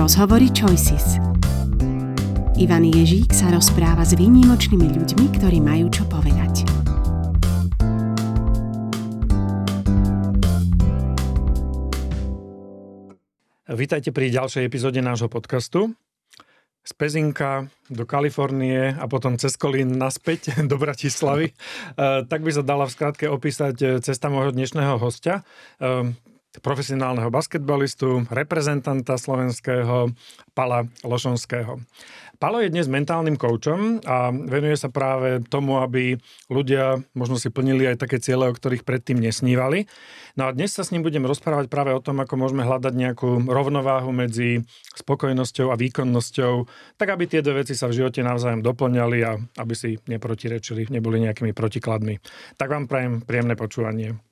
Rozhovory Choices. Ivan Ježík sa rozpráva s výnimočnými ľuďmi, ktorí majú čo povedať. Vítajte pri ďalšej epizóde nášho podcastu. Z Pezinka do Kalifornie a potom cez Kolín naspäť do Bratislavy. tak by sa dala v skratke opísať cesta môjho dnešného hostia profesionálneho basketbalistu, reprezentanta slovenského Pala Lošonského. Palo je dnes mentálnym koučom a venuje sa práve tomu, aby ľudia možno si plnili aj také ciele, o ktorých predtým nesnívali. No a dnes sa s ním budem rozprávať práve o tom, ako môžeme hľadať nejakú rovnováhu medzi spokojnosťou a výkonnosťou, tak aby tie dve veci sa v živote navzájom doplňali a aby si neprotirečili, neboli nejakými protikladmi. Tak vám prajem príjemné počúvanie.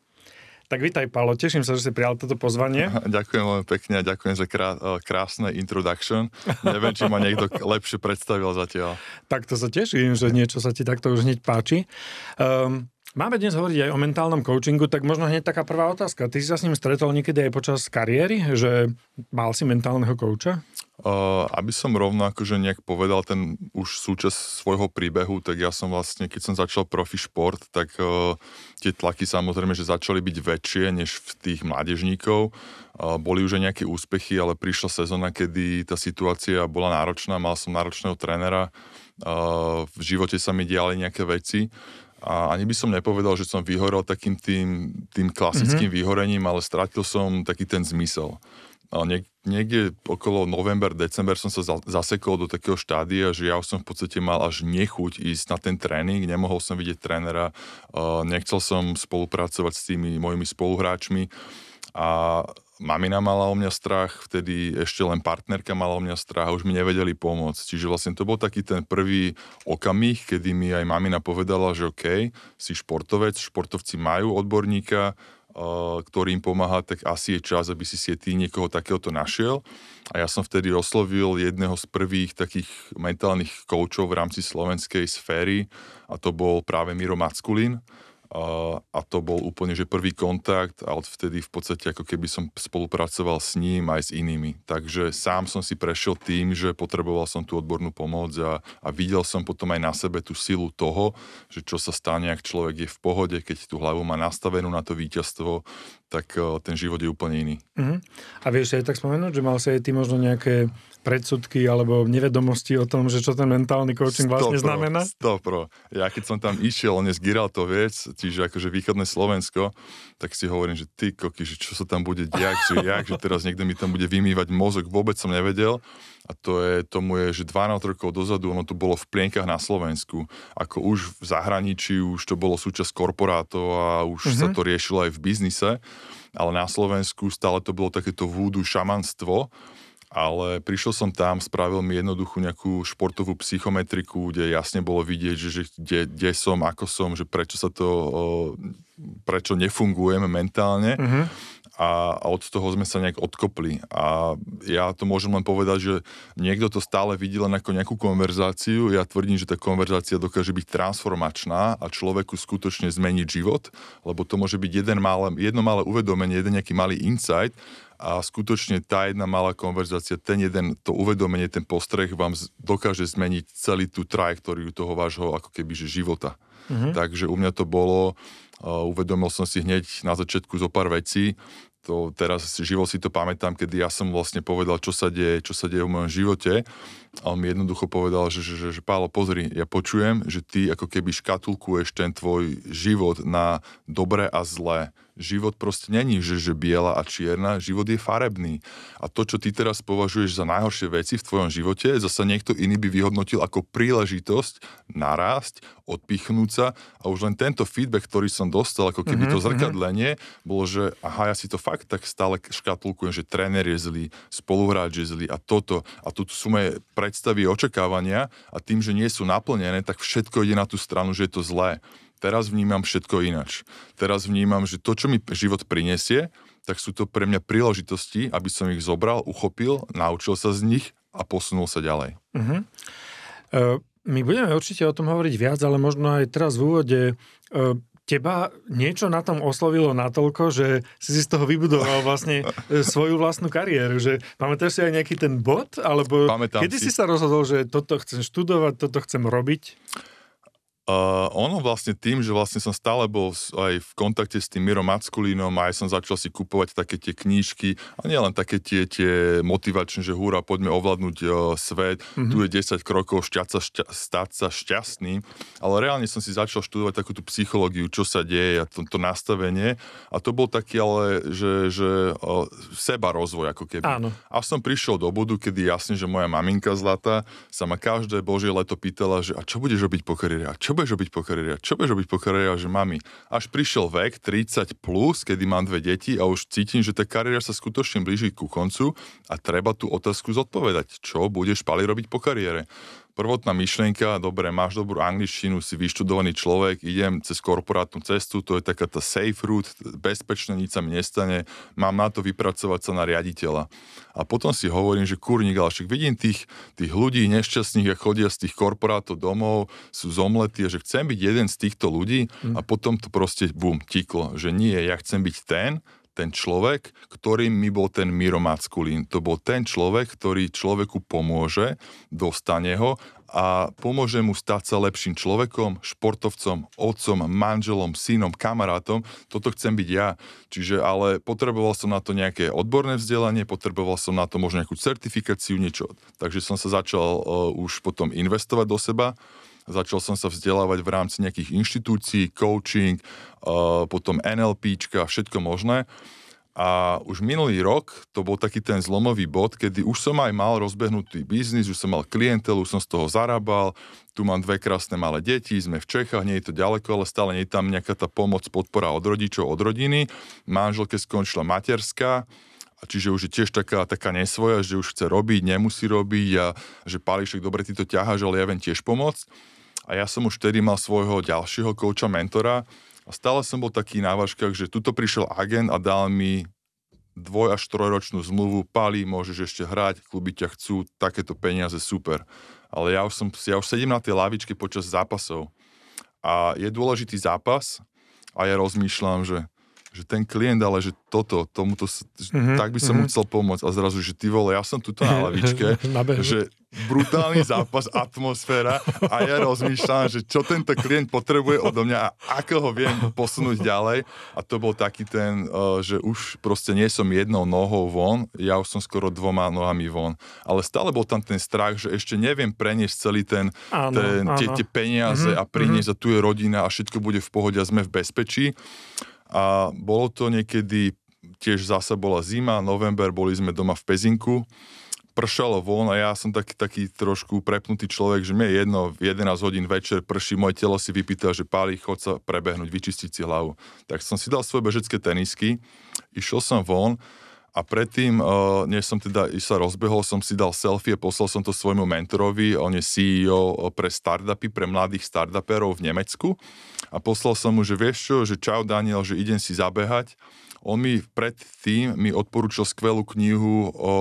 Tak vítaj, Paolo, teším sa, že si prijal toto pozvanie. Ďakujem veľmi pekne a ďakujem za krá, e, krásne introduction. Neviem, či ma niekto lepšie predstavil zatiaľ. Tak to sa teším, že niečo sa ti takto už hneď páči. Um, Máme dnes hovoriť aj o mentálnom coachingu, tak možno hneď taká prvá otázka. Ty si sa s ním stretol niekedy aj počas kariéry, že mal si mentálneho kouča? Uh, aby som rovno akože nejak povedal ten už súčasť svojho príbehu, tak ja som vlastne, keď som začal profi šport, tak uh, tie tlaky samozrejme, že začali byť väčšie než v tých mládežníkov. Uh, boli už aj nejaké úspechy, ale prišla sezóna, kedy tá situácia bola náročná, mal som náročného trénera, uh, v živote sa mi diali nejaké veci a ani by som nepovedal, že som vyhorel takým tým, tým klasickým mm-hmm. vyhorením, ale stratil som taký ten zmysel. A niek- niekde okolo november, december som sa za- zasekol do takého štádia, že ja už som v podstate mal až nechuť ísť na ten tréning, nemohol som vidieť trénera, uh, nechcel som spolupracovať s tými mojimi spoluhráčmi a mamina mala o mňa strach, vtedy ešte len partnerka mala o mňa strach a už mi nevedeli pomôcť. Čiže vlastne to bol taký ten prvý okamih, kedy mi aj mamina povedala, že OK, si športovec, športovci majú odborníka, ktorý im pomáha, tak asi je čas, aby si si ty niekoho takéhoto našiel. A ja som vtedy oslovil jedného z prvých takých mentálnych koučov v rámci slovenskej sféry a to bol práve Miro Mackulín a to bol úplne, že prvý kontakt a odvtedy v podstate ako keby som spolupracoval s ním aj s inými. Takže sám som si prešiel tým, že potreboval som tú odbornú pomoc a, a videl som potom aj na sebe tú silu toho, že čo sa stane, ak človek je v pohode, keď tú hlavu má nastavenú na to víťazstvo, tak ten život je úplne iný. Uh-huh. A vieš aj tak spomenúť, že mal si aj ty možno nejaké predsudky alebo nevedomosti o tom, že čo ten mentálny coaching vlastne pro, znamená? pro. Ja keď som tam išiel, on je z vec, čiže akože východné Slovensko, tak si hovorím, že ty koky, že čo sa tam bude diať, že jak, že teraz niekto mi tam bude vymývať mozog, vôbec som nevedel. A to je, tomu je, že 12 rokov dozadu, ono to bolo v plienkach na Slovensku. Ako už v zahraničí, už to bolo súčasť korporátov a už mm-hmm. sa to riešilo aj v biznise, ale na Slovensku stále to bolo takéto vúdu šamanstvo, ale prišiel som tam, spravil mi jednoduchú nejakú športovú psychometriku, kde jasne bolo vidieť, že, že kde, kde som, ako som, že prečo sa to, prečo nefungujem mentálne. Uh-huh. A, a od toho sme sa nejak odkopli. A ja to môžem len povedať, že niekto to stále vidí len ako nejakú konverzáciu. Ja tvrdím, že tá konverzácia dokáže byť transformačná a človeku skutočne zmeniť život, lebo to môže byť jeden malé, jedno malé uvedomenie, jeden nejaký malý insight a skutočne tá jedna malá konverzácia, ten jeden, to uvedomenie, ten postreh vám dokáže zmeniť celý tú trajektóriu toho vášho ako keby že života. Mm-hmm. Takže u mňa to bolo, uh, uvedomil som si hneď na začiatku zo pár vecí, to teraz živo si to pamätám, kedy ja som vlastne povedal, čo sa deje, čo sa deje v mojom živote. A on mi jednoducho povedal, že, že, že, že Pálo, pozri, ja počujem, že ty ako keby škatulkuješ ten tvoj život na dobré a zlé. Život proste není, že, že biela a čierna, život je farebný. A to, čo ty teraz považuješ za najhoršie veci v tvojom živote, zasa niekto iný by vyhodnotil ako príležitosť narásť, odpichnúť sa. A už len tento feedback, ktorý som dostal, ako keby mm-hmm, to zrkadlenie, bolo, že aha, ja si to fakt tak stále škatulkujem, že tréner je zlý, spoluhráč je zlý a toto. A tu sú moje predstavy, očakávania a tým, že nie sú naplnené, tak všetko ide na tú stranu, že je to zlé. Teraz vnímam všetko inač. Teraz vnímam, že to, čo mi život prinesie, tak sú to pre mňa príležitosti, aby som ich zobral, uchopil, naučil sa z nich a posunul sa ďalej. Uh-huh. Uh, my budeme určite o tom hovoriť viac, ale možno aj teraz v úvode uh, teba niečo na tom oslovilo natoľko, že si si z toho vybudoval vlastne e, svoju vlastnú kariéru. Že pamätáš si aj nejaký ten bod? Alebo Pamätám kedy si. si sa rozhodol, že toto chcem študovať, toto chcem robiť? Uh, ono vlastne tým, že vlastne som stále bol aj v kontakte s tým Mirom Mackulínom a aj som začal si kupovať také tie knížky a nielen také tie, tie motivačné, že húra, poďme ovládnuť uh, svet, mm-hmm. tu je 10 krokov šťať sa, šťa, stať sa šťastným, ale reálne som si začal študovať takú tú psychológiu, čo sa deje a to, to nastavenie a to bol taký ale, že, že uh, seba rozvoj ako keby. Áno. A som prišiel do bodu, kedy jasne, že moja maminka zlatá sa ma každé božie leto pýtala, že a čo budeš robiť po kariére? A čo budeš robiť po kariére? Čo budeš robiť po kariére? Že mami, až prišiel vek 30 plus, kedy mám dve deti a už cítim, že tá kariéra sa skutočne blíži ku koncu a treba tú otázku zodpovedať. Čo budeš pali robiť po kariére? Prvotná myšlienka, dobre, máš dobrú angličtinu, si vyštudovaný človek, idem cez korporátnu cestu, to je taká tá safe route, bezpečné, nič sa mi nestane, mám na to vypracovať sa na riaditeľa. A potom si hovorím, že kurník, ale však vidím tých, tých ľudí nešťastných, ak chodia z tých korporátov domov, sú zomletí, a že chcem byť jeden z týchto ľudí a potom to proste, bum, tiklo, že nie, ja chcem byť ten, ten človek, ktorým mi bol ten Miro Mackulín. To bol ten človek, ktorý človeku pomôže, dostane ho a pomôže mu stať sa lepším človekom, športovcom, otcom, manželom, synom, kamarátom. Toto chcem byť ja. Čiže ale potreboval som na to nejaké odborné vzdelanie, potreboval som na to možno nejakú certifikáciu, niečo. Takže som sa začal uh, už potom investovať do seba. Začal som sa vzdelávať v rámci nejakých inštitúcií, coaching, potom NLPčka, všetko možné. A už minulý rok to bol taký ten zlomový bod, kedy už som aj mal rozbehnutý biznis, už som mal klientelu, už som z toho zarábal, tu mám dve krásne malé deti, sme v Čechách, nie je to ďaleko, ale stále nie je tam nejaká tá pomoc, podpora od rodičov, od rodiny. Manželke skončila materská, a čiže už je tiež taká, taká nesvoja, že už chce robiť, nemusí robiť a že Pališek, dobre, ty to ťaháš, ale ja viem tiež pomôcť. A ja som už vtedy mal svojho ďalšieho kouča, mentora. A stále som bol taký na vážkach, že tuto prišiel agent a dal mi dvoj až trojročnú zmluvu, Pali, môžeš ešte hrať, kluby ťa chcú, takéto peniaze, super. Ale ja už, som, ja už sedím na tej lavičke počas zápasov. A je dôležitý zápas a ja rozmýšľam, že že ten klient, ale že toto, tomuto, mm-hmm, Mhm, tak by som mm-hmm. mu chcel pomôcť. A zrazu, že ty vole, ja som tuto na lavičke, že brutálny zápas, atmosféra. A ja rozmýšľam, že čo tento klient potrebuje odo mňa a ako ho viem posunúť ďalej. A to bol taký ten, uh, že už proste nie som jednou nohou von, ja už som skoro dvoma nohami von, ale stále bol tam ten strach, že ešte neviem preniesť celý ten, Áno, ten tie, áno. tie peniaze Mhm, a priniesť a tu je rodina a všetko bude v pohode a sme v bezpečí a bolo to niekedy, tiež zase bola zima, november, boli sme doma v Pezinku, pršalo von a ja som taký, taký trošku prepnutý človek, že mi je jedno, v 11 hodín večer prší, moje telo si vypýta, že páli, chod sa prebehnúť, vyčistiť si hlavu. Tak som si dal svoje bežecké tenisky, išiel som von a predtým, uh, než som teda sa rozbehol, som si dal selfie, poslal som to svojmu mentorovi, on je CEO pre startupy, pre mladých startuperov v Nemecku a poslal som mu, že vieš čo, že čau Daniel, že idem si zabehať. On mi predtým mi odporúčil skvelú knihu o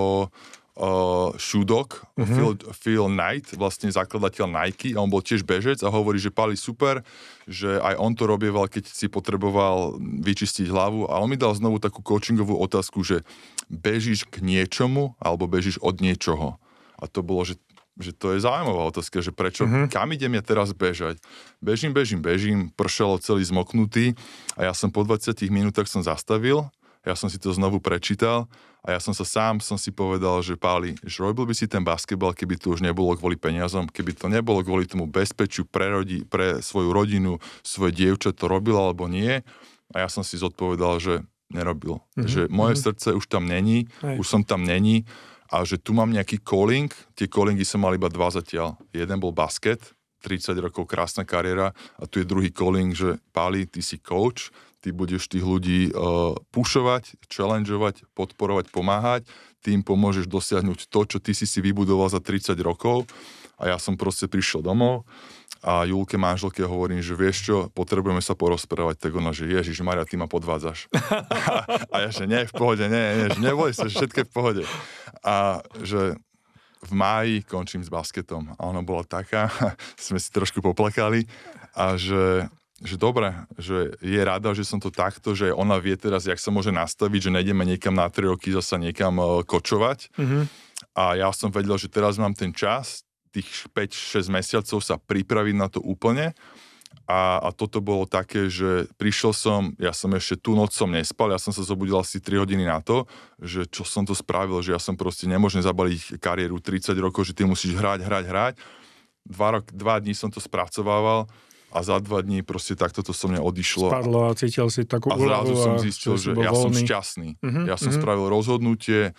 uh, Shudok, mm-hmm. Phil, Phil Knight, vlastne zakladateľ Nike a on bol tiež bežec a hovorí, že pali super, že aj on to robieval, keď si potreboval vyčistiť hlavu a on mi dal znovu takú coachingovú otázku, že bežíš k niečomu alebo bežíš od niečoho. A to bolo, že že to je zaujímavá otázka, že prečo, mm-hmm. kam idem ja teraz bežať. Bežím, bežím, bežím, pršalo celý zmoknutý a ja som po 20 minútach som zastavil, ja som si to znovu prečítal a ja som sa sám som si povedal, že Páli, že robil by si ten basketbal, keby to už nebolo kvôli peniazom, keby to nebolo kvôli tomu bezpečiu pre, rodi, pre svoju rodinu, svoje dievča to robil alebo nie. A ja som si zodpovedal, že nerobil. Mm-hmm. Že moje mm-hmm. srdce už tam není, Hej. už som tam není a že tu mám nejaký calling, tie callingy som mal iba dva zatiaľ. Jeden bol basket, 30 rokov krásna kariéra. A tu je druhý calling, že Páli, ty si coach, ty budeš tých ľudí uh, pušovať, challengeovať, podporovať, pomáhať, ty im pomôžeš dosiahnuť to, čo ty si si vybudoval za 30 rokov. A ja som proste prišiel domov a Julke manželke hovorím, že vieš čo, potrebujeme sa porozprávať, tak ona, že Ježiš Maria, ty ma podvádzaš. a, a ja, že nie, v pohode, nie, nie, že neboj sa, že všetko je v pohode. A že v máji končím s basketom a ona bola taká, sme si trošku poplakali a že že dobre, že je rada, že som to takto, že ona vie teraz, jak sa môže nastaviť, že nejdeme niekam na 3 roky zasa niekam uh, kočovať. Mm-hmm. A ja som vedel, že teraz mám ten čas, tých 5-6 mesiacov sa pripraviť na to úplne. A, a toto bolo také, že prišiel som, ja som ešte tú noc som nespal, ja som sa zobudil asi 3 hodiny na to, že čo som to spravil, že ja som proste nemôžem zabaliť kariéru 30 rokov, že ty musíš hrať, hrať, hrať. Dva, rok, dva dní som to spracovával a za dva dní proste takto to so mňa odišlo. Spadlo a cítil si takú A zrazu som zistil, že, že ja voľný. som šťastný. Uh-huh, ja som uh-huh. spravil rozhodnutie,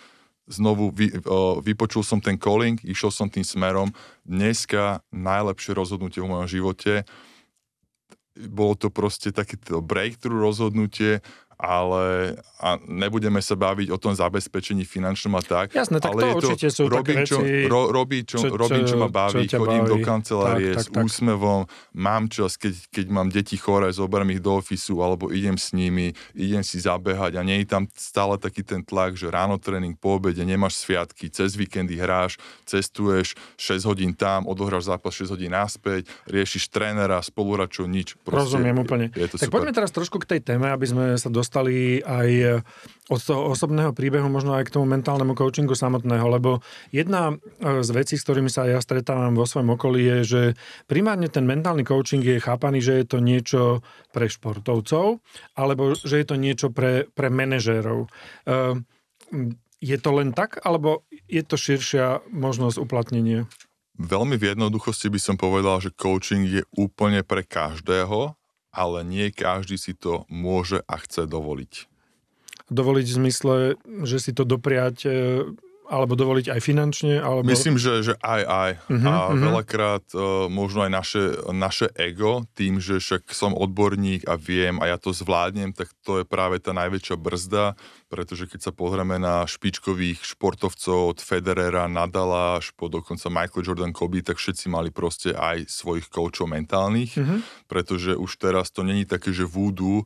znovu vy, uh, vypočul som ten calling, išiel som tým smerom. Dneska najlepšie rozhodnutie v mojom živote. Bolo to proste takéto breakthrough rozhodnutie ale a nebudeme sa baviť o tom zabezpečení finančnom a tak. Jasné, tak ale to je určite to, sú robím, čo, veci, ro, robí, čo, čo, robím, čo ma baví, čo chodím baví. do kancelárie tak, tak, s tak. úsmevom, mám čas, keď, keď mám deti chore, zoberiem ich do ofisu, alebo idem s nimi, idem si zabehať a nie je tam stále taký ten tlak, že ráno tréning, po obede, nemáš sviatky, cez víkendy hráš, cestuješ 6 hodín tam, odohráš zápas 6 hodín naspäť, riešiš trénera, spoluračov, nič. Proste, Rozumiem úplne. Je to tak super. poďme teraz trošku k tej téme, aby sme sa dostali dostali aj e, od toho osobného príbehu, možno aj k tomu mentálnemu coachingu samotného, lebo jedna e, z vecí, s ktorými sa ja stretávam vo svojom okolí je, že primárne ten mentálny coaching je chápaný, že je to niečo pre športovcov, alebo že je to niečo pre, pre manažérov. E, je to len tak, alebo je to širšia možnosť uplatnenia? Veľmi v jednoduchosti by som povedal, že coaching je úplne pre každého ale nie každý si to môže a chce dovoliť. Dovoliť v zmysle, že si to dopriať e, alebo dovoliť aj finančne? Alebo... Myslím, že, že aj, aj. Uh-huh, a uh-huh. veľakrát uh, možno aj naše, naše ego, tým, že však som odborník a viem a ja to zvládnem, tak to je práve tá najväčšia brzda, pretože keď sa pozrieme na špičkových športovcov od Federera, Nadala až po dokonca Michael Jordan Kobe, tak všetci mali proste aj svojich koučov mentálnych, mm-hmm. pretože už teraz to není také, že voodoo,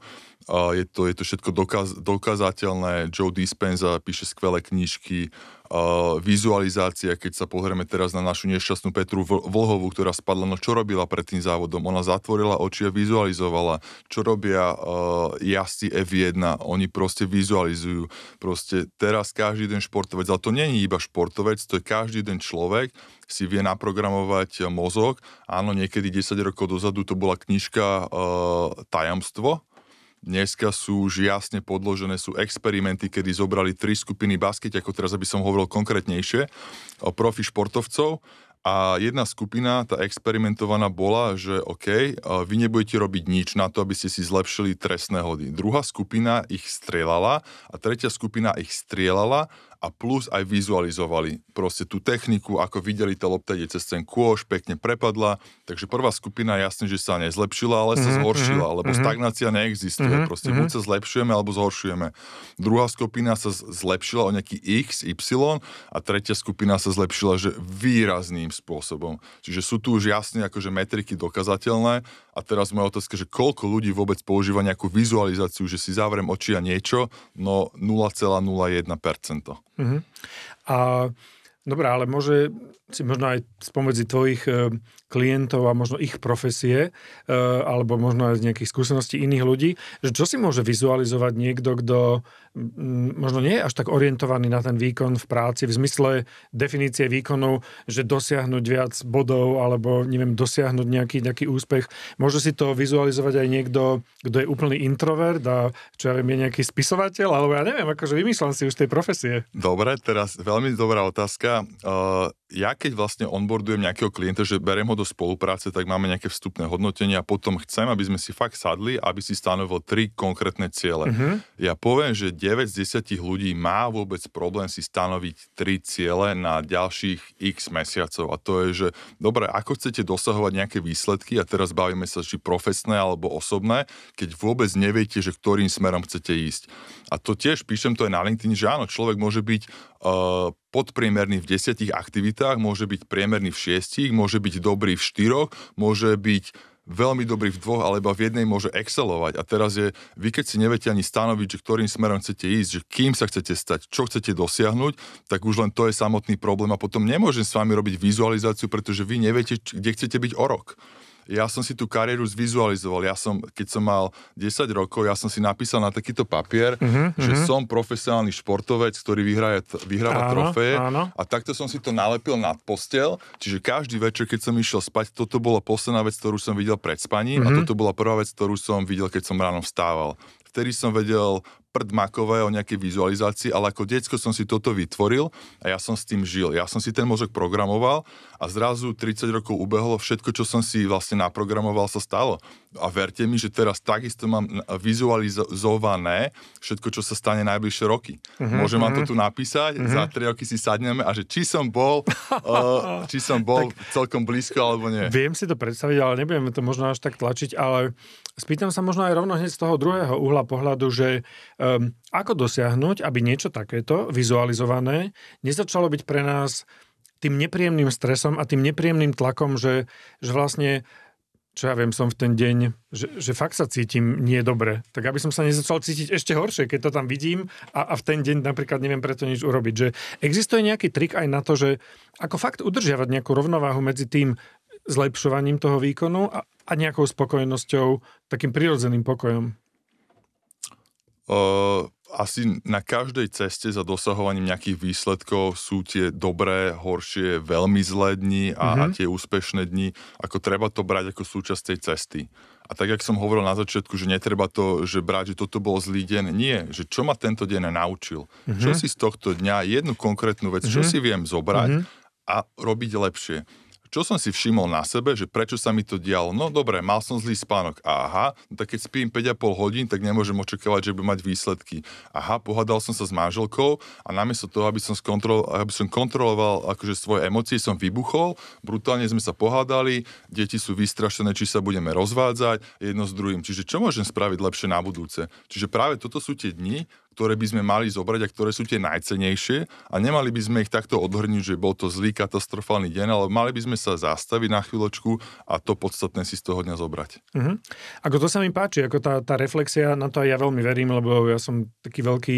uh, je, to, je to všetko dokaz, dokazateľné. Joe Dispenza píše skvelé knižky, uh, vizualizácia, keď sa pozrieme teraz na našu nešťastnú Petru Vlhovú, ktorá spadla, no čo robila pred tým závodom? Ona zatvorila oči a vizualizovala. Čo robia uh, jazdci F1? Oni proste vizualizujú. Proste teraz každý jeden športovec, ale to nie je iba športovec, to je každý jeden človek, si vie naprogramovať mozog. Áno, niekedy 10 rokov dozadu to bola knižka e, Tajamstvo, Dneska sú už jasne podložené, sú experimenty, kedy zobrali tri skupiny basket, ako teraz, aby som hovoril konkrétnejšie, profi športovcov a jedna skupina, tá experimentovaná bola, že OK, vy nebudete robiť nič na to, aby ste si zlepšili trestné hody. Druhá skupina ich strieľala a tretia skupina ich strieľala a plus aj vizualizovali proste tú techniku, ako videli tá lopta ide cez ten kôš, pekne prepadla. Takže prvá skupina jasne, že sa nezlepšila, ale sa mm-hmm, zhoršila, lebo mm-hmm. stagnácia neexistuje. Mm-hmm, proste buď sa zlepšujeme, alebo zhoršujeme. Druhá skupina sa zlepšila o nejaký X, Y a tretia skupina sa zlepšila, že výrazným spôsobom. Čiže sú tu už jasne akože metriky dokazateľné a teraz moja otázka, že koľko ľudí vôbec používa nejakú vizualizáciu, že si zavriem oči a niečo, no 0,01%. Uh-huh. A dobré, ale môže možno aj spomedzi tvojich e, klientov a možno ich profesie, e, alebo možno aj z nejakých skúseností iných ľudí, že čo si môže vizualizovať niekto, kto možno nie je až tak orientovaný na ten výkon v práci, v zmysle definície výkonu, že dosiahnuť viac bodov, alebo neviem, dosiahnuť nejaký, nejaký úspech. Môže si to vizualizovať aj niekto, kto je úplný introvert a čo ja viem, je nejaký spisovateľ, alebo ja neviem, akože vymýšľam si už tej profesie. Dobre, teraz veľmi dobrá otázka. Uh, ja keď vlastne onboardujem nejakého klienta, že berem ho do spolupráce, tak máme nejaké vstupné hodnotenie a potom chcem, aby sme si fakt sadli, aby si stanovil tri konkrétne ciele. Uh-huh. Ja poviem, že 9 z 10 ľudí má vôbec problém si stanoviť tri ciele na ďalších x mesiacov. A to je, že dobre, ako chcete dosahovať nejaké výsledky, a teraz bavíme sa, či profesné alebo osobné, keď vôbec neviete, že ktorým smerom chcete ísť. A to tiež píšem to aj na LinkedIn, že áno, človek môže byť podpriemerný v desiatich aktivitách, môže byť priemerný v šiestich, môže byť dobrý v štyroch, môže byť veľmi dobrý v dvoch, alebo v jednej môže excelovať. A teraz je, vy keď si neviete ani stanoviť, že ktorým smerom chcete ísť, že kým sa chcete stať, čo chcete dosiahnuť, tak už len to je samotný problém a potom nemôžem s vami robiť vizualizáciu, pretože vy neviete, kde chcete byť o rok. Ja som si tú kariéru zvizualizoval. Ja som, keď som mal 10 rokov, ja som si napísal na takýto papier, uh-huh, že uh-huh. som profesionálny športovec, ktorý vyhraje, vyhráva áno, trofeje áno. a takto som si to nalepil nad postel, čiže každý večer, keď som išiel spať, toto bola posledná vec, ktorú som videl pred spaním uh-huh. a toto bola prvá vec, ktorú som videl, keď som ráno vstával vtedy som vedel prd makové o nejakej vizualizácii, ale ako diecko som si toto vytvoril a ja som s tým žil. Ja som si ten mozog programoval a zrazu 30 rokov ubehlo, všetko, čo som si vlastne naprogramoval, sa stalo. A verte mi, že teraz takisto mám vizualizované všetko, čo sa stane najbližšie roky. Uh-huh, Môžem vám to mhm. tu napísať, uh-huh. za 3 roky si sadneme a že či som bol, uh, či som bol tak, celkom blízko alebo nie. Viem si to predstaviť, ale nebudeme to možno až tak tlačiť, ale spýtam sa možno aj rovno hneď z toho druhého uhla pohľadu, že Um, ako dosiahnuť, aby niečo takéto vizualizované nezačalo byť pre nás tým nepríjemným stresom a tým nepríjemným tlakom, že, že vlastne čo ja viem, som v ten deň, že, že fakt sa cítim nie dobre. Tak aby som sa nezačal cítiť ešte horšie, keď to tam vidím a, a v ten deň napríklad neviem preto nič urobiť. Že existuje nejaký trik aj na to, že ako fakt udržiavať nejakú rovnováhu medzi tým zlepšovaním toho výkonu a, a nejakou spokojnosťou, takým prirodzeným pokojom. Uh, asi na každej ceste za dosahovaním nejakých výsledkov sú tie dobré, horšie, veľmi zlé dni a, mm-hmm. a tie úspešné dni. Ako treba to brať ako súčasť tej cesty. A tak, jak som hovoril na začiatku, že netreba to, že brať, že toto bol zlý deň. Nie, že čo ma tento deň naučil. Mm-hmm. Čo si z tohto dňa, jednu konkrétnu vec, mm-hmm. čo si viem zobrať mm-hmm. a robiť lepšie čo som si všimol na sebe, že prečo sa mi to dialo? No dobre, mal som zlý spánok. Aha, no tak keď spím 5,5 hodín, tak nemôžem očakávať, že budem mať výsledky. Aha, pohádal som sa s manželkou a namiesto toho, aby som, skontrol, aby som kontroloval akože svoje emócie, som vybuchol, brutálne sme sa pohádali, deti sú vystrašené, či sa budeme rozvádzať jedno s druhým. Čiže čo môžem spraviť lepšie na budúce? Čiže práve toto sú tie dni, ktoré by sme mali zobrať a ktoré sú tie najcenejšie a nemali by sme ich takto odhrniť, že bol to zlý katastrofálny deň, ale mali by sme sa zastaviť na chvíľočku a to podstatné si z toho dňa zobrať. Uh-huh. Ako to sa mi páči, ako tá, tá reflexia, na to aj ja veľmi verím, lebo ja som taký veľký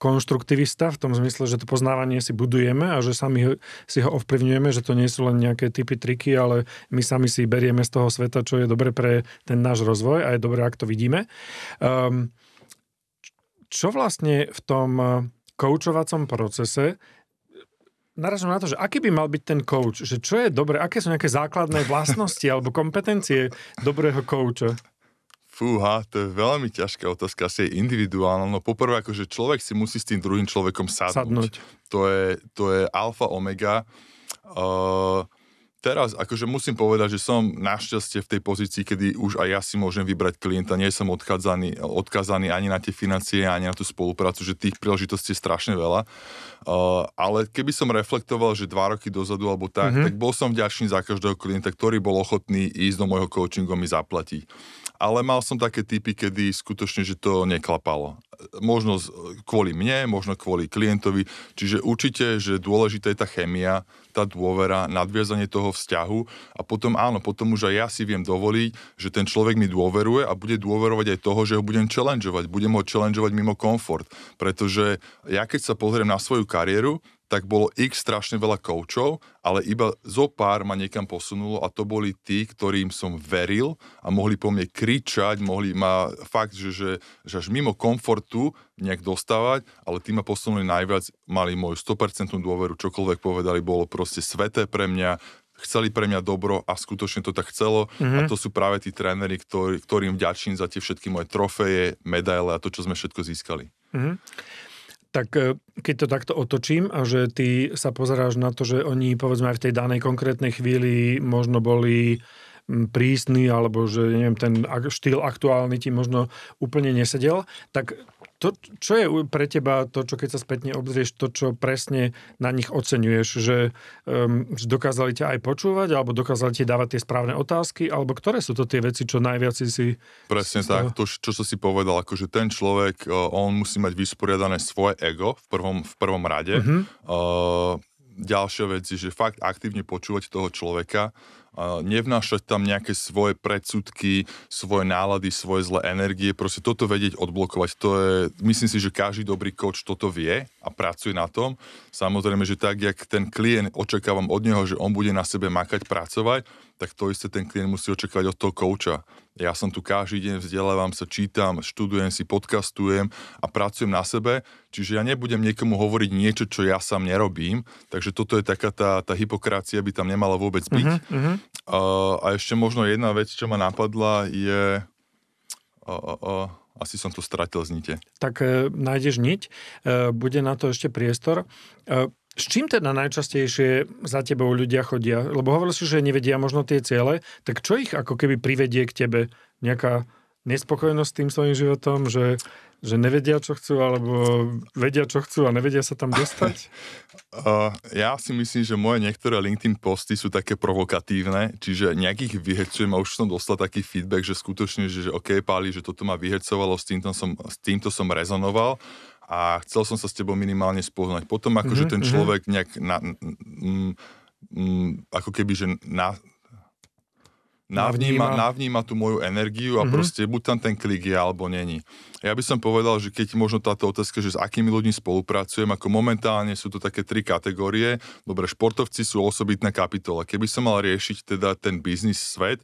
konštruktivista v tom zmysle, že to poznávanie si budujeme a že sami si ho ovplyvňujeme, že to nie sú len nejaké typy, triky, ale my sami si berieme z toho sveta, čo je dobre pre ten náš rozvoj a je dobré, ak to vidíme. Um, čo vlastne v tom eh, koučovacom procese naražam na to, že aký by mal byť ten coach, že čo je dobre, aké sú nejaké základné vlastnosti alebo kompetencie dobrého kouča? Fúha, to je veľmi ťažká otázka, asi je individuálna. No poprvé, akože človek si musí s tým druhým človekom sadnúť. sadnúť. To, je, to je alfa, omega. Uh, teraz akože musím povedať, že som našťastie v tej pozícii, kedy už aj ja si môžem vybrať klienta, nie som odkázaný, odkázaný ani na tie financie, ani na tú spoluprácu, že tých príležitostí je strašne veľa. Uh, ale keby som reflektoval, že dva roky dozadu alebo tak, mm-hmm. tak bol som vďačný za každého klienta, ktorý bol ochotný ísť do môjho coachingu mi zaplatiť ale mal som také typy, kedy skutočne, že to neklapalo. Možno kvôli mne, možno kvôli klientovi, čiže určite, že dôležitá je tá chemia, tá dôvera, nadviazanie toho vzťahu. A potom áno, potom už aj ja si viem dovoliť, že ten človek mi dôveruje a bude dôverovať aj toho, že ho budem challengeovať, budem ho challengeovať mimo komfort, pretože ja keď sa pozriem na svoju kariéru, tak bolo x strašne veľa koučov, ale iba zo pár ma niekam posunulo a to boli tí, ktorým som veril a mohli po mne kričať, mohli ma fakt, že, že, že až mimo komfortu nejak dostávať, ale tí ma posunuli najviac, mali moju 100% dôveru, čokoľvek povedali, bolo proste sveté pre mňa, chceli pre mňa dobro a skutočne to tak chcelo. Mm-hmm. A to sú práve tí tréneri, ktorý, ktorým vďačím za tie všetky moje trofeje, medaile a to, čo sme všetko získali. Mm-hmm tak e, keď to takto otočím a že ty sa pozeráš na to, že oni povedzme aj v tej danej konkrétnej chvíli možno boli prísny alebo že neviem, ten štýl aktuálny ti možno úplne nesedel, tak to, čo je pre teba to, čo keď sa spätne obzrieš, to, čo presne na nich oceňuješ, že, um, že dokázali ťa aj počúvať, alebo dokázali ti dávať tie správne otázky, alebo ktoré sú to tie veci, čo najviac si... Presne tak, to, čo som si povedal, akože ten človek, on musí mať vysporiadané svoje ego v prvom, v prvom rade. Uh-huh. Uh, ďalšia vec je, že fakt aktívne počúvať toho človeka nevnášať tam nejaké svoje predsudky, svoje nálady, svoje zlé energie, proste toto vedieť odblokovať. To je, myslím si, že každý dobrý coach toto vie a pracuje na tom. Samozrejme, že tak, jak ten klient očakávam od neho, že on bude na sebe makať, pracovať, tak to isté ten klient musí očakávať od toho kouča. Ja som tu každý deň, vzdelávam sa, čítam, študujem si, podcastujem a pracujem na sebe, čiže ja nebudem niekomu hovoriť niečo, čo ja sám nerobím, takže toto je taká tá, tá hypokracia, by tam nemala vôbec byť. Uh-huh, uh-huh. Uh, a ešte možno jedna vec, čo ma napadla, je... Uh, uh, uh, asi som to stratil z nite. Tak e, nájdeš niť, e, bude na to ešte priestor. E, s čím teda najčastejšie za tebou ľudia chodia? Lebo hovoril si, že nevedia možno tie ciele, tak čo ich ako keby privedie k tebe? Nejaká nespokojnosť s tým svojim životom, že, že nevedia, čo chcú, alebo vedia, čo chcú a nevedia sa tam dostať? Uh, ja si myslím, že moje niektoré LinkedIn posty sú také provokatívne, čiže nejakých vyhecujem a už som dostal taký feedback, že skutočne, že, že OK, Páli, že toto ma vyhecovalo, s týmto som, s týmto som rezonoval a chcel som sa s tebou minimálne spoznať. Potom akože mm-hmm, ten mhm. človek nejak na, mm, mm, ako keby, že na, navníma, navníma tú moju energiu a mm-hmm. proste buď tam ten klik je alebo není. Ja by som povedal, že keď možno táto otázka, že s akými ľuďmi spolupracujem, ako momentálne sú to také tri kategórie. Dobre, športovci sú osobitná kapitola. Keby som mal riešiť teda ten biznis svet,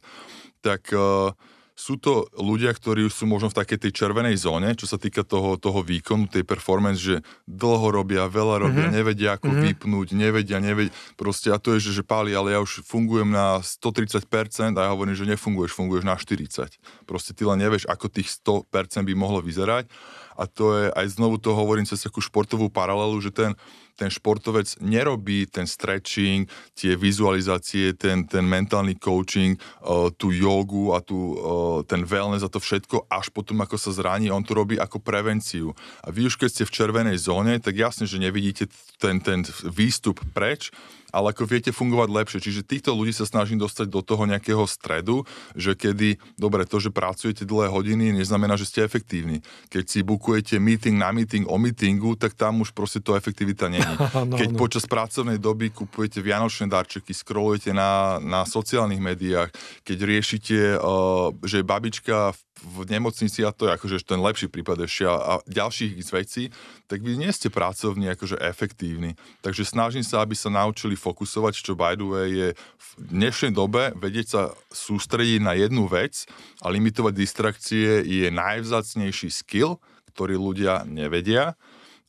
tak uh, sú to ľudia, ktorí už sú možno v takej tej červenej zóne, čo sa týka toho, toho výkonu, tej performance, že dlho robia, veľa robia, mm-hmm. nevedia ako mm-hmm. vypnúť, nevedia, nevedia, proste a to je, že, že páli, ale ja už fungujem na 130% a ja hovorím, že nefunguješ, funguješ na 40. Proste ty len nevieš, ako tých 100% by mohlo vyzerať a to je, aj znovu to hovorím cez takú športovú paralelu, že ten, ten športovec nerobí ten stretching, tie vizualizácie, ten, ten mentálny coaching, uh, tú jogu a tú, uh, ten wellness a to všetko až potom, ako sa zraní, on to robí ako prevenciu. A vy už keď ste v červenej zóne, tak jasne, že nevidíte ten, ten výstup preč, ale ako viete fungovať lepšie. Čiže týchto ľudí sa snažím dostať do toho nejakého stredu, že kedy, dobre, to, že pracujete dlhé hodiny, neznamená, že ste efektívni. Keď si bukujete meeting na meeting o meetingu, tak tam už proste to efektivita není. no, Keď no. počas pracovnej doby kupujete vianočné darčeky, scrollujete na, na sociálnych médiách, keď riešite, uh, že babička v v nemocnici, a to je akože ten lepší prípad ešte, a, a ďalších vecí, tak vy nie ste pracovní akože efektívni. Takže snažím sa, aby sa naučili fokusovať, čo by the way je v dnešnej dobe vedieť sa sústrediť na jednu vec a limitovať distrakcie je najvzácnejší skill, ktorý ľudia nevedia.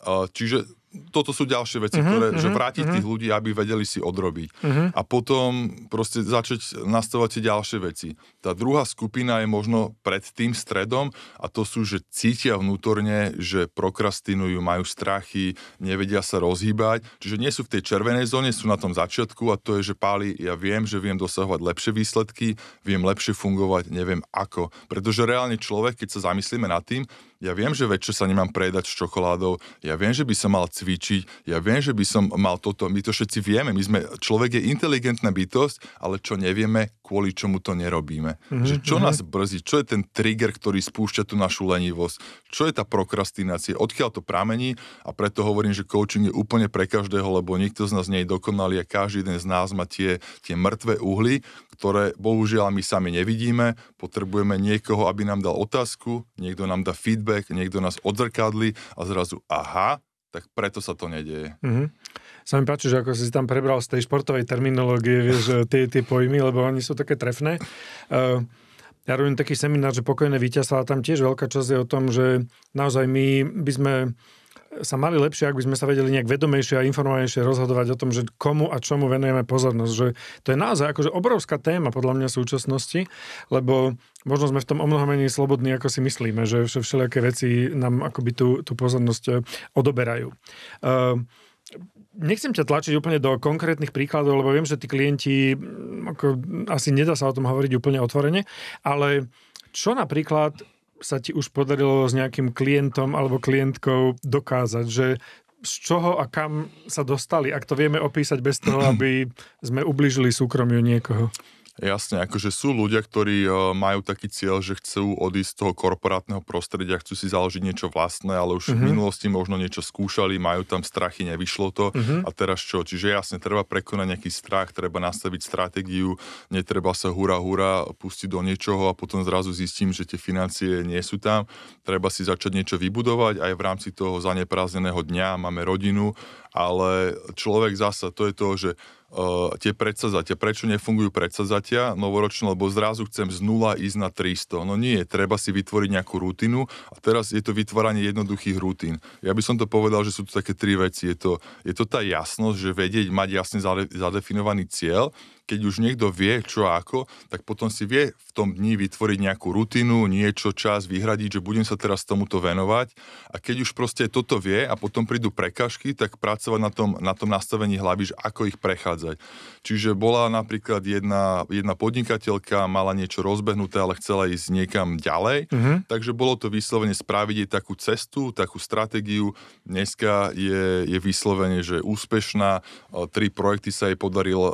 Čiže toto sú ďalšie veci, uh-huh, ktoré, uh-huh, že vrátiť uh-huh. tých ľudí, aby vedeli si odrobiť. Uh-huh. A potom proste začať nastavovať tie ďalšie veci. Tá druhá skupina je možno pred tým stredom a to sú, že cítia vnútorne, že prokrastinujú, majú strachy, nevedia sa rozhýbať, čiže nie sú v tej červenej zóne, sú na tom začiatku a to je, že páli, ja viem, že viem dosahovať lepšie výsledky, viem lepšie fungovať, neviem ako. Pretože reálne človek, keď sa zamyslíme nad tým, ja viem, že večer sa nemám predať s čokoládou, ja viem, že by som mal cvičiť, ja viem, že by som mal toto, my to všetci vieme, my sme, človek je inteligentná bytosť, ale čo nevieme, kvôli čomu to nerobíme. Mm-hmm. Že čo mhm. nás brzí, čo je ten trigger, ktorý spúšťa tú našu lenivosť, čo je tá prokrastinácia, odkiaľ to pramení a preto hovorím, že coaching je úplne pre každého, lebo nikto z nás nie je dokonalý a každý jeden z nás má tie, tie mŕtve uhly, ktoré bohužiaľ my sami nevidíme, potrebujeme niekoho, aby nám dal otázku, niekto nám dá feedback, niekto nás odzrkadli a zrazu aha, tak preto sa to nedieje. Mm-hmm. Sa mi páči, že ako si tam prebral z tej športovej terminológie, vieš, tie, tie pojmy, lebo oni sú také trefné. Uh, ja robím taký seminár, že pokojné víťazstvo a tam tiež veľká časť je o tom, že naozaj my by sme sa mali lepšie, ak by sme sa vedeli nejak vedomejšie a informovanejšie rozhodovať o tom, že komu a čomu venujeme pozornosť. Že to je naozaj akože obrovská téma podľa mňa súčasnosti, lebo možno sme v tom o mnoho menej slobodní, ako si myslíme, že všelijaké veci nám akoby tú, tú pozornosť e, odoberajú. Uh, nechcem ťa tlačiť úplne do konkrétnych príkladov, lebo viem, že tí klienti, ako, asi nedá sa o tom hovoriť úplne otvorene, ale čo napríklad sa ti už podarilo s nejakým klientom alebo klientkou dokázať, že z čoho a kam sa dostali, ak to vieme opísať bez toho, aby sme ubližili súkromiu niekoho? Jasne, akože sú ľudia, ktorí e, majú taký cieľ, že chcú odísť z toho korporátneho prostredia, chcú si založiť niečo vlastné, ale už uh-huh. v mhm. minulosti možno niečo skúšali, majú tam strachy, nevyšlo to uh-huh. a teraz čo? Čiže jasne, treba prekonať nejaký strach, treba nastaviť stratégiu, netreba sa hura hura pustiť do niečoho a potom zrazu zistím, že tie financie nie sú tam. Treba si začať niečo vybudovať aj v rámci toho zaneprázdneného dňa, máme rodinu, ale človek zasa, to je to, že uh, tie predsazatia. Prečo nefungujú predsazatia novoročné? Lebo zrazu chcem z nula ísť na 300. No nie, treba si vytvoriť nejakú rutinu a teraz je to vytváranie jednoduchých rutín. Ja by som to povedal, že sú to také tri veci. Je to, je to tá jasnosť, že vedieť, mať jasne zadefinovaný cieľ, keď už niekto vie, čo ako, tak potom si vie v tom dni vytvoriť nejakú rutinu, niečo, čas vyhradiť, že budem sa teraz tomuto venovať. A keď už proste toto vie a potom prídu prekažky, tak pracovať na tom, na tom nastavení hlavy, že ako ich prechádzať. Čiže bola napríklad jedna, jedna podnikateľka, mala niečo rozbehnuté, ale chcela ísť niekam ďalej. Uh-huh. Takže bolo to vyslovene spraviť jej takú cestu, takú stratégiu. Dneska je, je vyslovene, že úspešná. Tri projekty sa jej podarilo,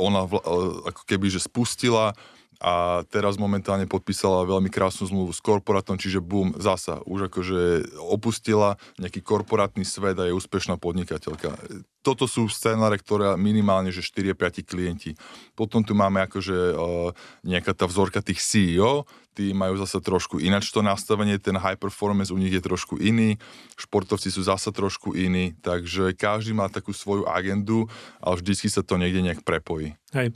ona ako keby, že spustila a teraz momentálne podpísala veľmi krásnu zmluvu s korporátom, čiže boom, zasa, už akože opustila nejaký korporátny svet a je úspešná podnikateľka. Toto sú scenáre, ktoré minimálne, že 4-5 klienti. Potom tu máme akože uh, nejaká tá vzorka tých CEO, tí majú zase trošku ináč to nastavenie, ten high performance u nich je trošku iný, športovci sú zase trošku iní, takže každý má takú svoju agendu, ale vždycky sa to niekde nejak prepojí. Hej.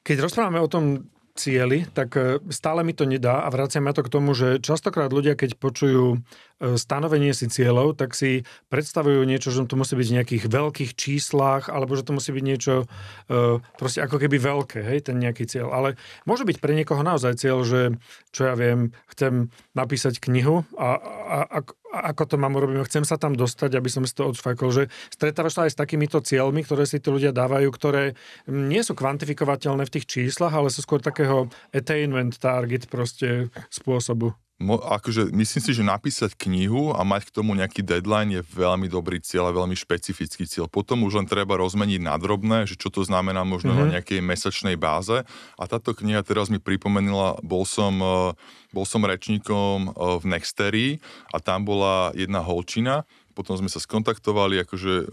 Keď rozprávame o tom cieli, tak e, stále mi to nedá a vraciam ma to k tomu, že častokrát ľudia, keď počujú stanovenie si cieľov, tak si predstavujú niečo, že to musí byť v nejakých veľkých číslach, alebo že to musí byť niečo e, proste ako keby veľké, hej, ten nejaký cieľ. Ale môže byť pre niekoho naozaj cieľ, že čo ja viem, chcem napísať knihu a, a, a ako to mám urobiť, chcem sa tam dostať, aby som si to odfajkol, že stretávaš sa aj s takýmito cieľmi, ktoré si tí ľudia dávajú, ktoré nie sú kvantifikovateľné v tých číslach, ale sú skôr takého attainment target proste spôsobu. Mo, akože myslím si, že napísať knihu a mať k tomu nejaký deadline je veľmi dobrý cieľ a veľmi špecifický cieľ. Potom už len treba rozmeniť na drobné, že čo to znamená možno mm-hmm. na nejakej mesačnej báze. A táto kniha teraz mi pripomenula, bol som, e, bol som rečníkom e, v Nexterii a tam bola jedna holčina, potom sme sa skontaktovali, akože e,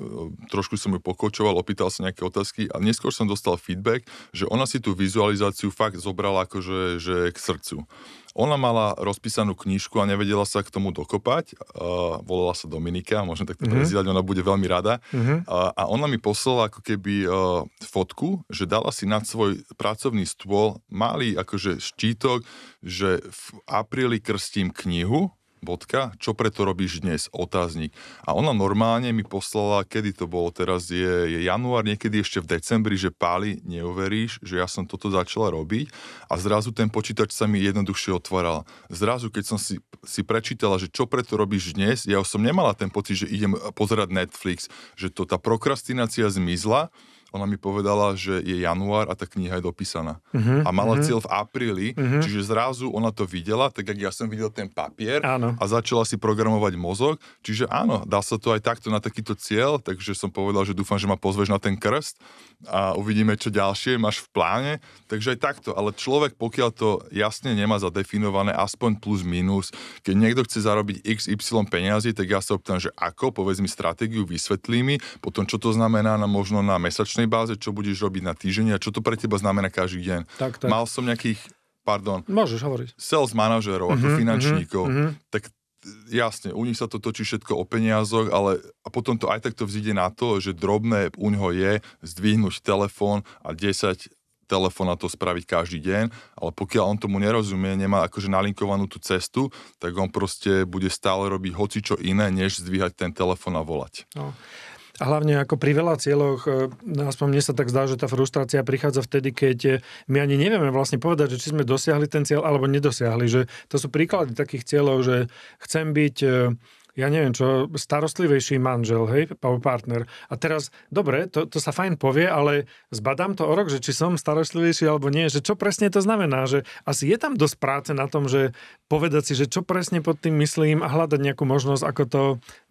trošku som ju pokočoval, opýtal sa nejaké otázky a neskôr som dostal feedback, že ona si tú vizualizáciu fakt zobrala akože že k srdcu. Ona mala rozpísanú knižku a nevedela sa k tomu dokopať. Uh, volala sa Dominika, môžem takto mm-hmm. prezidať, ona bude veľmi rada. Mm-hmm. Uh, a ona mi poslala ako keby uh, fotku, že dala si nad svoj pracovný stôl malý akože štítok, že v apríli krstím knihu, bodka, čo preto robíš dnes, otáznik. A ona normálne mi poslala, kedy to bolo, teraz je, je január, niekedy ešte v decembri, že páli, neuveríš, že ja som toto začala robiť a zrazu ten počítač sa mi jednoduchšie otváral. Zrazu, keď som si, si prečítala, že čo preto robíš dnes, ja som nemala ten pocit, že idem pozerať Netflix, že to tá prokrastinácia zmizla, ona mi povedala, že je január a tá kniha je dopísaná. Uh-huh, a mala uh-huh. cieľ v apríli, uh-huh. čiže zrazu ona to videla, tak jak ja som videl ten papier áno. a začala si programovať mozog. Čiže áno, dá sa to aj takto na takýto cieľ, takže som povedal, že dúfam, že ma pozveš na ten krst a uvidíme, čo ďalšie máš v pláne. Takže aj takto, ale človek, pokiaľ to jasne nemá zadefinované, aspoň plus minus, keď niekto chce zarobiť XY peniazy, tak ja sa opýtam, že ako, povedz mi stratégiu, vysvetlí mi, potom čo to znamená na možno na mesačný mesačnej báze, čo budeš robiť na týždeň a čo to pre teba znamená každý deň. Tak, tak. Mal som nejakých, pardon, Môžeš hovoriť. Sales manažerov, uh-huh, ako mhm, finančníkov, uh-huh. tak jasne, u nich sa to točí všetko o peniazoch, ale a potom to aj takto vzíde na to, že drobné u ňoho je zdvihnúť telefón a 10 telefón na to spraviť každý deň, ale pokiaľ on tomu nerozumie, nemá akože nalinkovanú tú cestu, tak on proste bude stále robiť hocičo iné, než zdvíhať ten telefón a volať. No. A hlavne ako pri veľa cieľoch, e, aspoň mne sa tak zdá, že tá frustrácia prichádza vtedy, keď e, my ani nevieme vlastne povedať, že či sme dosiahli ten cieľ alebo nedosiahli. Že to sú príklady takých cieľov, že chcem byť e, ja neviem čo, starostlivejší manžel, hej, partner. A teraz, dobre, to, to sa fajn povie, ale zbadám to o rok, že či som starostlivejší alebo nie, že čo presne to znamená, že asi je tam dosť práce na tom, že povedať si, že čo presne pod tým myslím a hľadať nejakú možnosť, ako to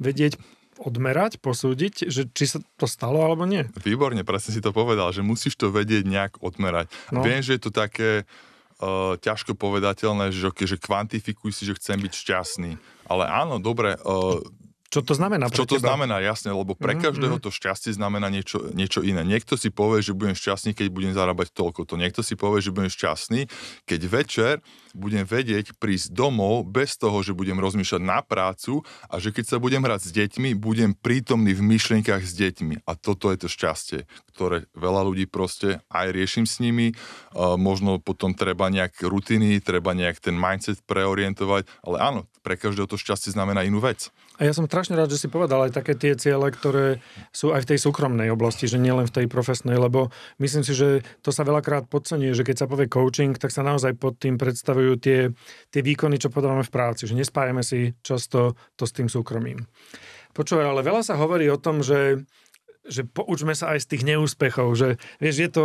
vedieť odmerať, posúdiť, že či sa to stalo alebo nie. Výborne, presne si to povedal, že musíš to vedieť nejak odmerať. No. Viem, že je to také uh, ťažko povedateľné, že, že kvantifikuj si, že chcem byť šťastný. Ale áno, dobre, uh, čo to znamená? Čo to teba? znamená, jasne, lebo pre mm-hmm. každého to šťastie znamená niečo, niečo iné. Niekto si povie, že budem šťastný, keď budem zarábať toľko. To niekto si povie, že budem šťastný, keď večer budem vedieť prísť domov bez toho, že budem rozmýšľať na prácu a že keď sa budem hrať s deťmi, budem prítomný v myšlienkach s deťmi. A toto je to šťastie, ktoré veľa ľudí proste aj riešim s nimi. Uh, možno potom treba nejak rutiny, treba nejak ten mindset preorientovať, ale áno, pre každého to šťastie znamená inú vec. A ja som strašne rád, že si povedal aj také tie ciele, ktoré sú aj v tej súkromnej oblasti, že nielen v tej profesnej, lebo myslím si, že to sa veľakrát podcenie, že keď sa povie coaching, tak sa naozaj pod tým predstavujú tie, tie výkony, čo podávame v práci, že nespájame si často to s tým súkromím. Počúvaj, ale veľa sa hovorí o tom, že, že poučme sa aj z tých neúspechov, že vieš, je to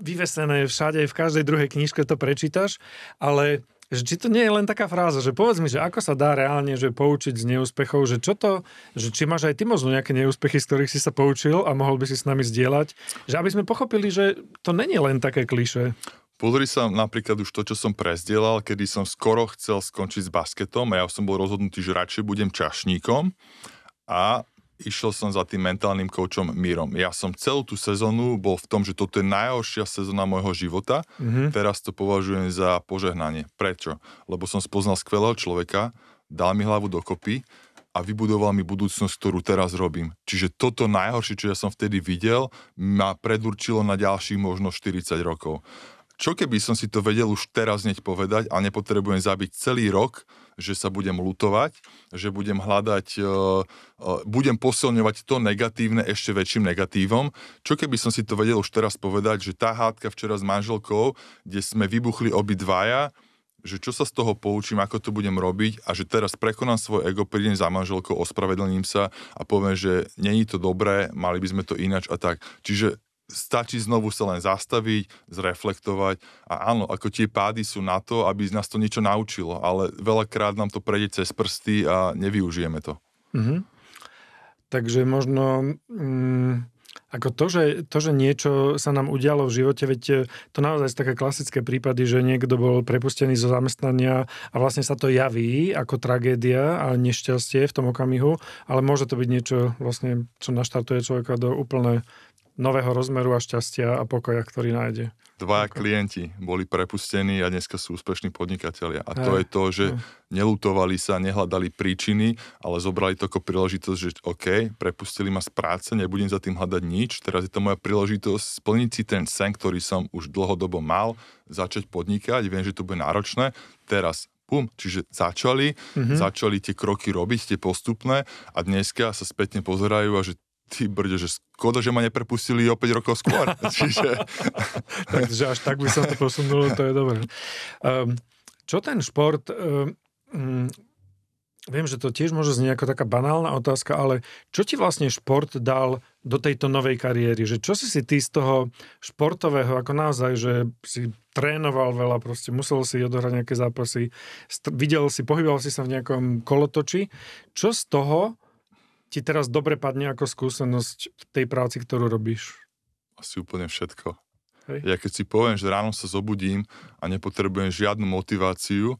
vyvesené všade, v každej druhej knižke to prečítaš, ale že či to nie je len taká fráza, že povedz mi, že ako sa dá reálne že poučiť z neúspechov, že čo to, že či máš aj ty možno nejaké neúspechy, z ktorých si sa poučil a mohol by si s nami zdieľať, že aby sme pochopili, že to není len také kliše. Pozri sa napríklad už to, čo som prezdielal, kedy som skoro chcel skončiť s basketom a ja som bol rozhodnutý, že radšej budem čašníkom a išiel som za tým mentálnym koučom Mírom. Ja som celú tú sezónu bol v tom, že toto je najhoršia sezóna môjho života. Mm-hmm. Teraz to považujem za požehnanie. Prečo? Lebo som spoznal skvelého človeka, dal mi hlavu dokopy a vybudoval mi budúcnosť, ktorú teraz robím. Čiže toto najhoršie, čo ja som vtedy videl, ma predurčilo na ďalších možno 40 rokov. Čo keby som si to vedel už teraz hneď povedať a nepotrebujem zabiť celý rok, že sa budem lutovať, že budem hľadať, uh, uh, budem posilňovať to negatívne ešte väčším negatívom. Čo keby som si to vedel už teraz povedať, že tá hádka včera s manželkou, kde sme vybuchli obidvaja, že čo sa z toho poučím, ako to budem robiť a že teraz prekonám svoj ego, prídem za manželkou, ospravedlním sa a poviem, že není to dobré, mali by sme to inač a tak. Čiže stačí znovu sa len zastaviť, zreflektovať a áno, ako tie pády sú na to, aby nás to niečo naučilo, ale veľakrát nám to prejde cez prsty a nevyužijeme to. Mm-hmm. Takže možno mm, ako to že, to, že niečo sa nám udialo v živote, veď e, to naozaj sú také klasické prípady, že niekto bol prepustený zo zamestnania a vlastne sa to javí ako tragédia a nešťastie v tom okamihu, ale môže to byť niečo vlastne, čo naštartuje človeka do úplne nového rozmeru a šťastia a pokoja, ktorý nájde. Dvaja klienti boli prepustení a dneska sú úspešní podnikatelia. A to je to, že nelutovali sa, nehľadali príčiny, ale zobrali to ako príležitosť, že OK, prepustili ma z práce, nebudem za tým hľadať nič, teraz je to moja príležitosť splniť si ten sen, ktorý som už dlhodobo mal, začať podnikať, viem, že to bude náročné, teraz Pum, čiže začali, mm-hmm. začali tie kroky robiť, tie postupné a dneska sa spätne pozerajú a že ty brde, že škoda, že ma neprepustili o 5 rokov skôr. Čiže... Takže až tak by som to posunul, to je dobré. Um, čo ten šport... Um, viem, že to tiež môže znieť ako taká banálna otázka, ale čo ti vlastne šport dal do tejto novej kariéry? Že čo si si ty z toho športového, ako naozaj, že si trénoval veľa, proste musel si odohrať nejaké zápasy, videl si, pohyboval si sa v nejakom kolotoči. Čo z toho ti teraz dobre padne ako skúsenosť v tej práci, ktorú robíš? Asi úplne všetko. Hej. Ja keď si poviem, že ráno sa zobudím a nepotrebujem žiadnu motiváciu,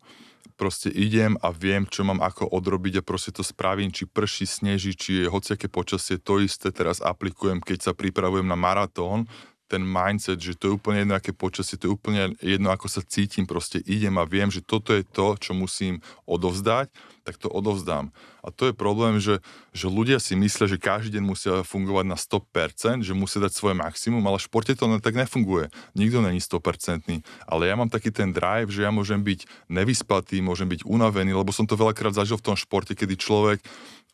proste idem a viem, čo mám ako odrobiť a proste to spravím, či prší, sneží, či je hociaké počasie, to isté teraz aplikujem, keď sa pripravujem na maratón, ten mindset, že to je úplne jedno, aké počasie, to je úplne jedno, ako sa cítim, proste idem a viem, že toto je to, čo musím odovzdať, tak to odovzdám. A to je problém, že, že ľudia si myslia, že každý deň musia fungovať na 100%, že musia dať svoje maximum, ale v športe to tak nefunguje. Nikto není 100%. Ale ja mám taký ten drive, že ja môžem byť nevyspatý, môžem byť unavený, lebo som to veľakrát zažil v tom športe, kedy človek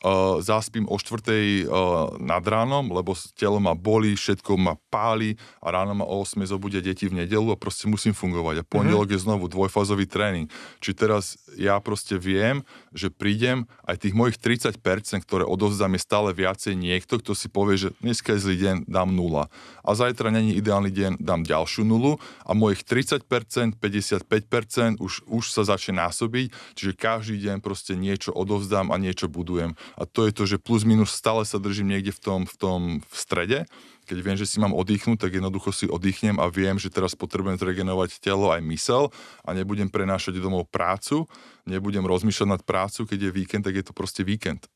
uh, zaspím o štvrtej uh, nad ránom, lebo telo ma boli, všetko ma páli a ráno ma o 8 zobudia deti v nedelu a proste musím fungovať. A pondelok mm-hmm. je znovu dvojfázový tréning. Čiže teraz ja proste viem, že prídem, aj tých mojich 30%, ktoré odovzdám, je stále viacej niekto, kto si povie, že dneska je zlý deň, dám nula. A zajtra není ideálny deň, dám ďalšiu nulu a mojich 30%, 55% už, už sa začne násobiť, čiže každý deň proste niečo odovzdám a niečo budujem. A to je to, že plus minus stále sa držím niekde v tom, v tom v strede keď viem, že si mám oddychnúť, tak jednoducho si oddychnem a viem, že teraz potrebujem zregenovať telo aj mysel a nebudem prenášať domov prácu, nebudem rozmýšľať nad prácu, keď je víkend, tak je to proste víkend.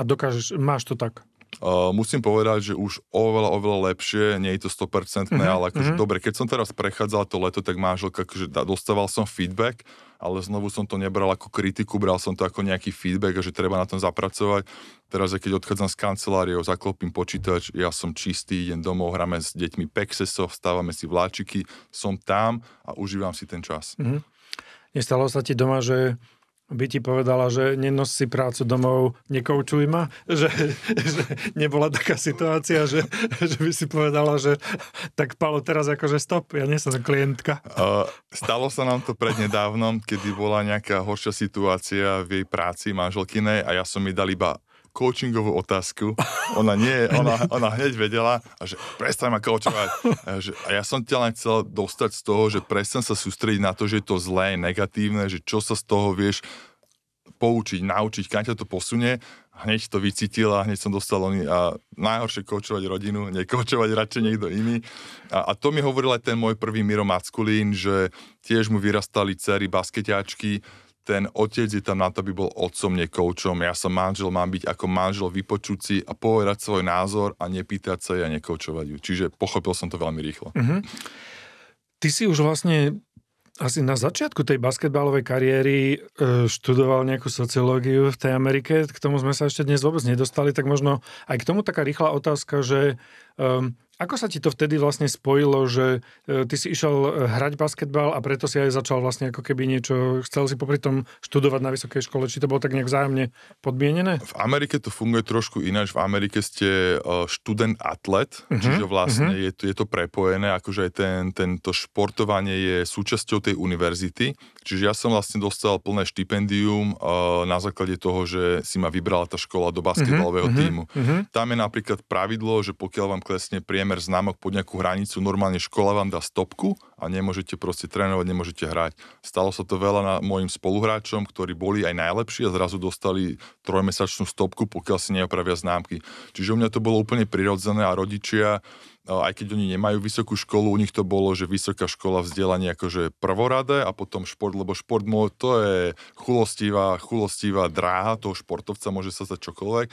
A dokážeš, máš to tak? Uh, musím povedať, že už oveľa, oveľa lepšie, nie je to 100%, mm-hmm, ale akože mm-hmm. dobre, keď som teraz prechádzal to leto, tak manželka, akože dostával som feedback, ale znovu som to nebral ako kritiku, bral som to ako nejaký feedback a že treba na tom zapracovať. Teraz, keď odchádzam z kanceláriou, zaklopím počítač, ja som čistý, idem domov, hráme s deťmi pexeso, vstávame si vláčiky, som tam a užívam si ten čas. Mm-hmm. Nestalo sa ti doma, že by ti povedala, že nenos si prácu domov, nekoučuj ma, že, že nebola taká situácia, že, že by si povedala, že tak Palo, teraz akože stop, ja nie som klientka. Stalo sa nám to prednedávnom, kedy bola nejaká horšia situácia v jej práci manželkinej a ja som mi dal iba coachingovú otázku. Ona nie, ona, ona hneď vedela, a že prestaň ma coachovať. A, že, a ja som ťa len chcel dostať z toho, že prestaň sa sústrediť na to, že je to zlé, negatívne, že čo sa z toho vieš poučiť, naučiť, kam ťa to posunie. Hneď to vycítil a hneď som dostal oný a najhoršie kočovať rodinu, nekočovať radšej niekto iný. A, a to mi hovoril aj ten môj prvý Miro Mackulín, že tiež mu vyrastali cery basketiačky, ten otec je tam na to, aby bol otcom, nie koučom. Ja som manžel, mám byť ako manžel vypočuť a povedať svoj názor a nepýtať sa a nekoučovať ju. Čiže pochopil som to veľmi rýchlo. Uh-huh. Ty si už vlastne asi na začiatku tej basketbalovej kariéry e, študoval nejakú sociológiu v tej Amerike, k tomu sme sa ešte dnes vôbec nedostali, tak možno aj k tomu taká rýchla otázka, že um, ako sa ti to vtedy vlastne spojilo, že e, ty si išiel e, hrať basketbal a preto si aj začal vlastne ako keby niečo, chcel si popri tom študovať na vysokej škole, či to bolo tak nejak vzájomne podmienené? V Amerike to funguje trošku ináč. V Amerike ste e, študent atlet, uh-huh, čiže vlastne uh-huh. je, to, je to prepojené, akože aj ten, tento športovanie je súčasťou tej univerzity. Čiže ja som vlastne dostal plné štipendium na základe toho, že si ma vybrala tá škola do basketbalového uh-huh, týmu. Uh-huh. Tam je napríklad pravidlo, že pokiaľ vám klesne priemer priemer známok pod nejakú hranicu, normálne škola vám dá stopku a nemôžete proste trénovať, nemôžete hrať. Stalo sa to veľa na mojim spoluhráčom, ktorí boli aj najlepší a zrazu dostali trojmesačnú stopku, pokiaľ si neopravia známky. Čiže u mňa to bolo úplne prirodzené a rodičia aj keď oni nemajú vysokú školu, u nich to bolo, že vysoká škola vzdelanie akože prvoradé a potom šport, lebo šport to je chulostivá, chulostivá dráha toho športovca, môže sa stať čokoľvek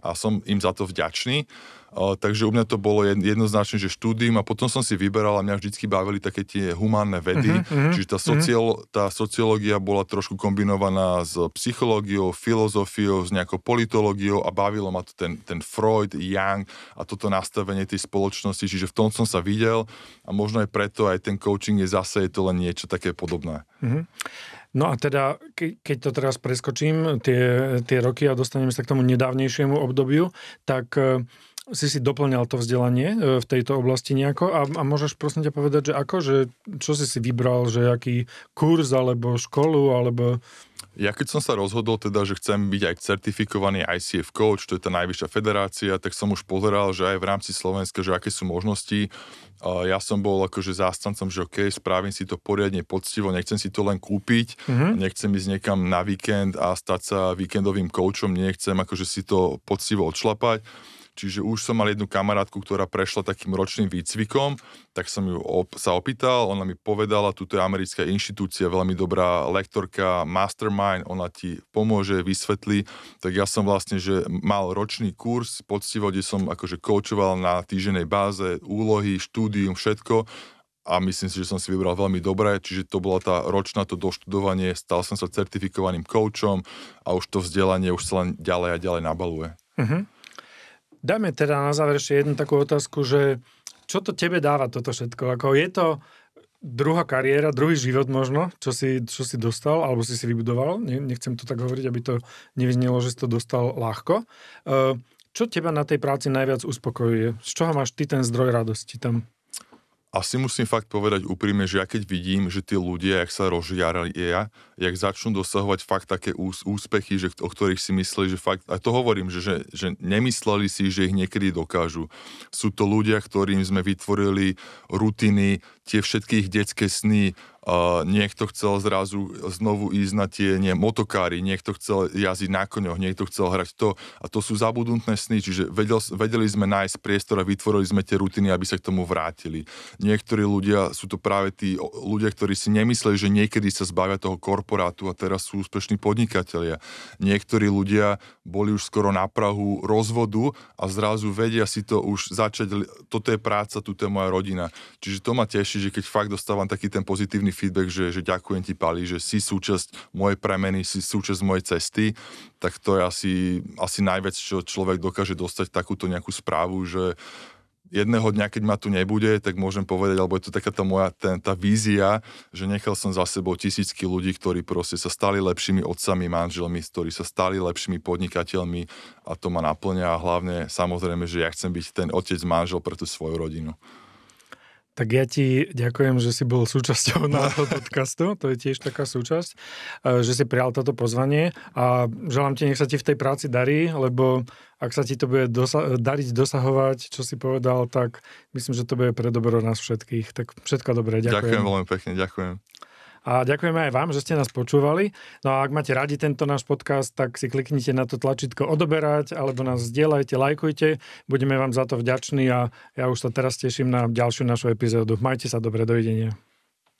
a som im za to vďačný. Uh, takže u mňa to bolo jednoznačne, že štúdium a potom som si vyberal a mňa vždycky bavili také tie humánne vedy, uh-huh, čiže tá, mhm. sociolo, uh-huh. tá sociológia bola trošku kombinovaná s psychológiou, filozofiou, s nejakou politológiou a bavilo ma to ten, ten Freud, Young a toto nastavenie tej spoločnosti, čiže v tom som sa videl a možno aj preto aj ten coaching je zase je to len niečo také podobné. Uh-huh. No a teda, ke, keď to teraz preskočím, tie, tie roky a dostaneme sa k tomu nedávnejšiemu obdobiu, tak si si doplňal to vzdelanie e, v tejto oblasti nejako a, a môžeš prosím ťa povedať, že ako, že čo si si vybral, že aký kurz alebo školu alebo... Ja keď som sa rozhodol teda, že chcem byť aj certifikovaný ICF coach, to je tá najvyššia federácia, tak som už pozeral, že aj v rámci Slovenska, že aké sú možnosti. Ja som bol akože zástancom, že OK, spravím si to poriadne poctivo, nechcem si to len kúpiť, mm-hmm. nechcem ísť niekam na víkend a stať sa víkendovým coachom, nechcem akože si to poctivo odšlapať Čiže už som mal jednu kamarátku, ktorá prešla takým ročným výcvikom, tak som ju op- sa opýtal, ona mi povedala, tuto je americká inštitúcia, veľmi dobrá lektorka, mastermind, ona ti pomôže, vysvetlí. Tak ja som vlastne, že mal ročný kurz, poctivo, kde som akože koučoval na týždenej báze, úlohy, štúdium, všetko a myslím si, že som si vybral veľmi dobré, čiže to bola tá ročná to doštudovanie, stal som sa certifikovaným koučom a už to vzdelanie už sa len ďalej a ďalej nabaluje. Uh-huh. Dajme teda na záver ešte jednu takú otázku, že čo to tebe dáva toto všetko? Ako je to druhá kariéra, druhý život možno, čo si, čo si dostal, alebo si si vybudoval. Nechcem to tak hovoriť, aby to nevyznelo, že si to dostal ľahko. Čo teba na tej práci najviac uspokojuje? Z čoho máš ty ten zdroj radosti tam? Asi musím fakt povedať úprimne, že ja keď vidím, že tí ľudia, jak sa rozžiaria, jak začnú dosahovať fakt také úspechy, že, o ktorých si mysleli, že fakt, a to hovorím, že, že, že nemysleli si, že ich niekedy dokážu. Sú to ľudia, ktorým sme vytvorili rutiny, tie všetky ich detské sny, Niekto chcel zrazu znovu ísť na tie nie, motokári, niekto chcel jazdiť na koňoch, niekto chcel hrať to a to sú zabudnutné sny, čiže vedel, vedeli sme nájsť priestor a vytvorili sme tie rutiny, aby sa k tomu vrátili. Niektorí ľudia, sú to práve tí ľudia, ktorí si nemysleli, že niekedy sa zbavia toho korporátu a teraz sú úspešní podnikatelia. Niektorí ľudia boli už skoro na Prahu rozvodu a zrazu vedia si to už začať, toto je práca, toto je moja rodina. Čiže to ma teší, že keď fakt dostávam taký ten pozitívny feedback, že, že ďakujem ti, Pali, že si súčasť mojej premeny, si súčasť mojej cesty, tak to je asi, asi najviac, čo človek dokáže dostať takúto nejakú správu, že jedného dňa, keď ma tu nebude, tak môžem povedať, alebo je to taká tá moja ten, tá vízia, že nechal som za sebou tisícky ľudí, ktorí proste sa stali lepšími otcami, manželmi, ktorí sa stali lepšími podnikateľmi a to ma naplňa a hlavne samozrejme, že ja chcem byť ten otec, manžel pre tú svoju rodinu. Tak ja ti ďakujem, že si bol súčasťou nášho podcastu, to je tiež taká súčasť, e, že si prijal toto pozvanie a želám ti, nech sa ti v tej práci darí, lebo ak sa ti to bude dosa- dariť dosahovať, čo si povedal, tak myslím, že to bude pre dobro nás všetkých. Tak všetko dobré, ďakujem. Ďakujem veľmi pekne, ďakujem. A ďakujeme aj vám, že ste nás počúvali. No a ak máte radi tento náš podcast, tak si kliknite na to tlačítko odoberať, alebo nás zdieľajte, lajkujte. Budeme vám za to vďační a ja už sa teraz teším na ďalšiu našu epizódu. Majte sa dobre, dovidenia.